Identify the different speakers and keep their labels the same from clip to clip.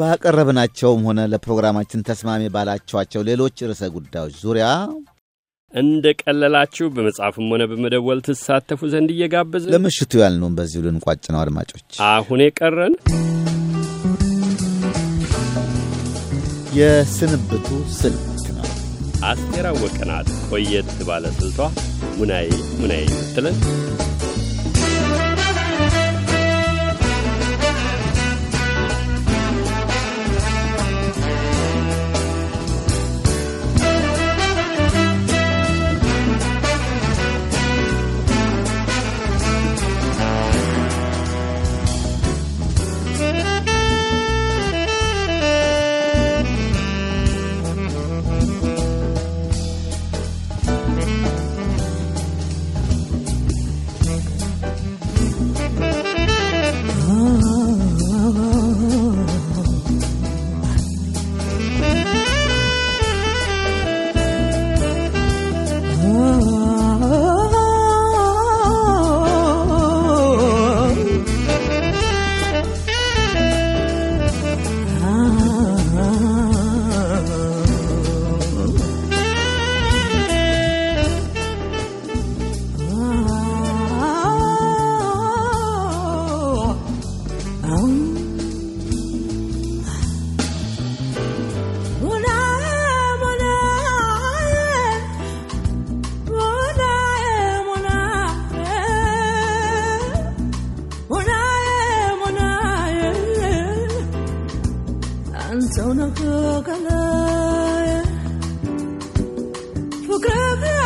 Speaker 1: ባቀረብናቸውም ሆነ ለፕሮግራማችን ተስማሚ ባላቸዋቸው ሌሎች ርዕሰ ጉዳዮች ዙሪያ
Speaker 2: እንደ ቀለላችሁ በመጻፍም ሆነ በመደወል ትሳተፉ ዘንድ እየጋበዝን
Speaker 1: ለምሽቱ ያልነውን በዚሁ ልንቋጭ ነው። አድማጮች
Speaker 2: አሁን የቀረን
Speaker 1: የስንብቱ ስልት ነው።
Speaker 2: አስቴር አወቀ ናት። ቆየት ባለ ስልቷ ሙናዬ ሙናዬ የምትለን
Speaker 3: canzone ancora calare. for grave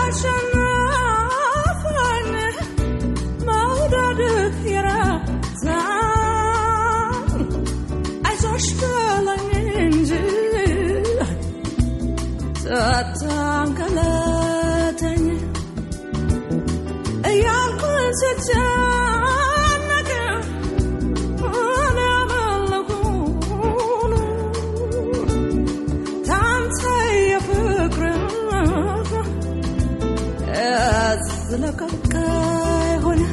Speaker 3: የጎዳኝ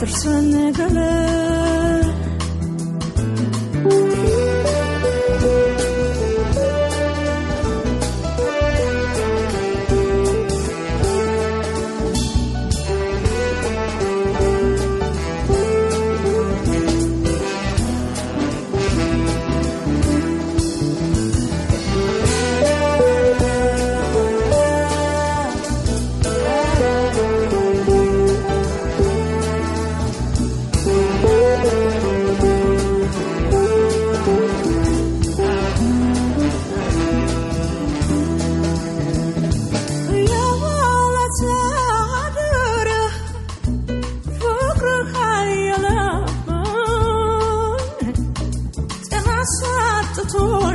Speaker 3: Tersenyum kalau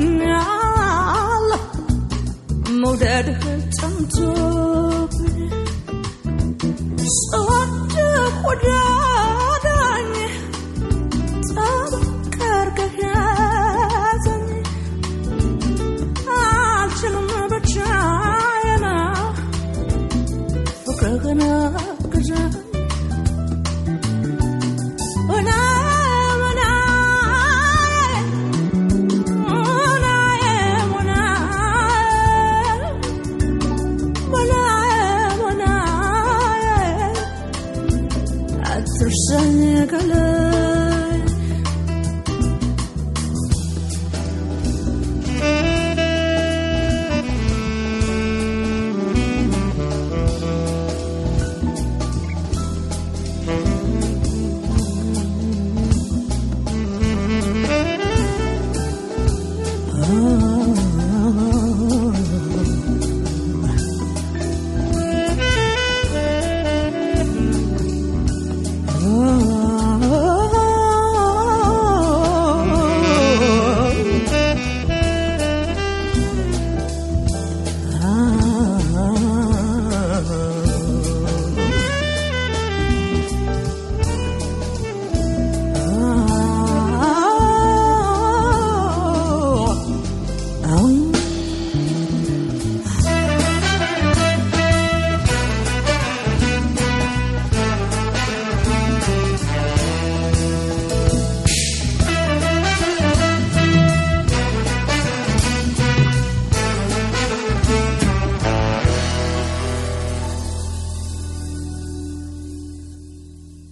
Speaker 3: መታከሰኝም ነው አትርሰን ገለ መውደድህ 走山一个了。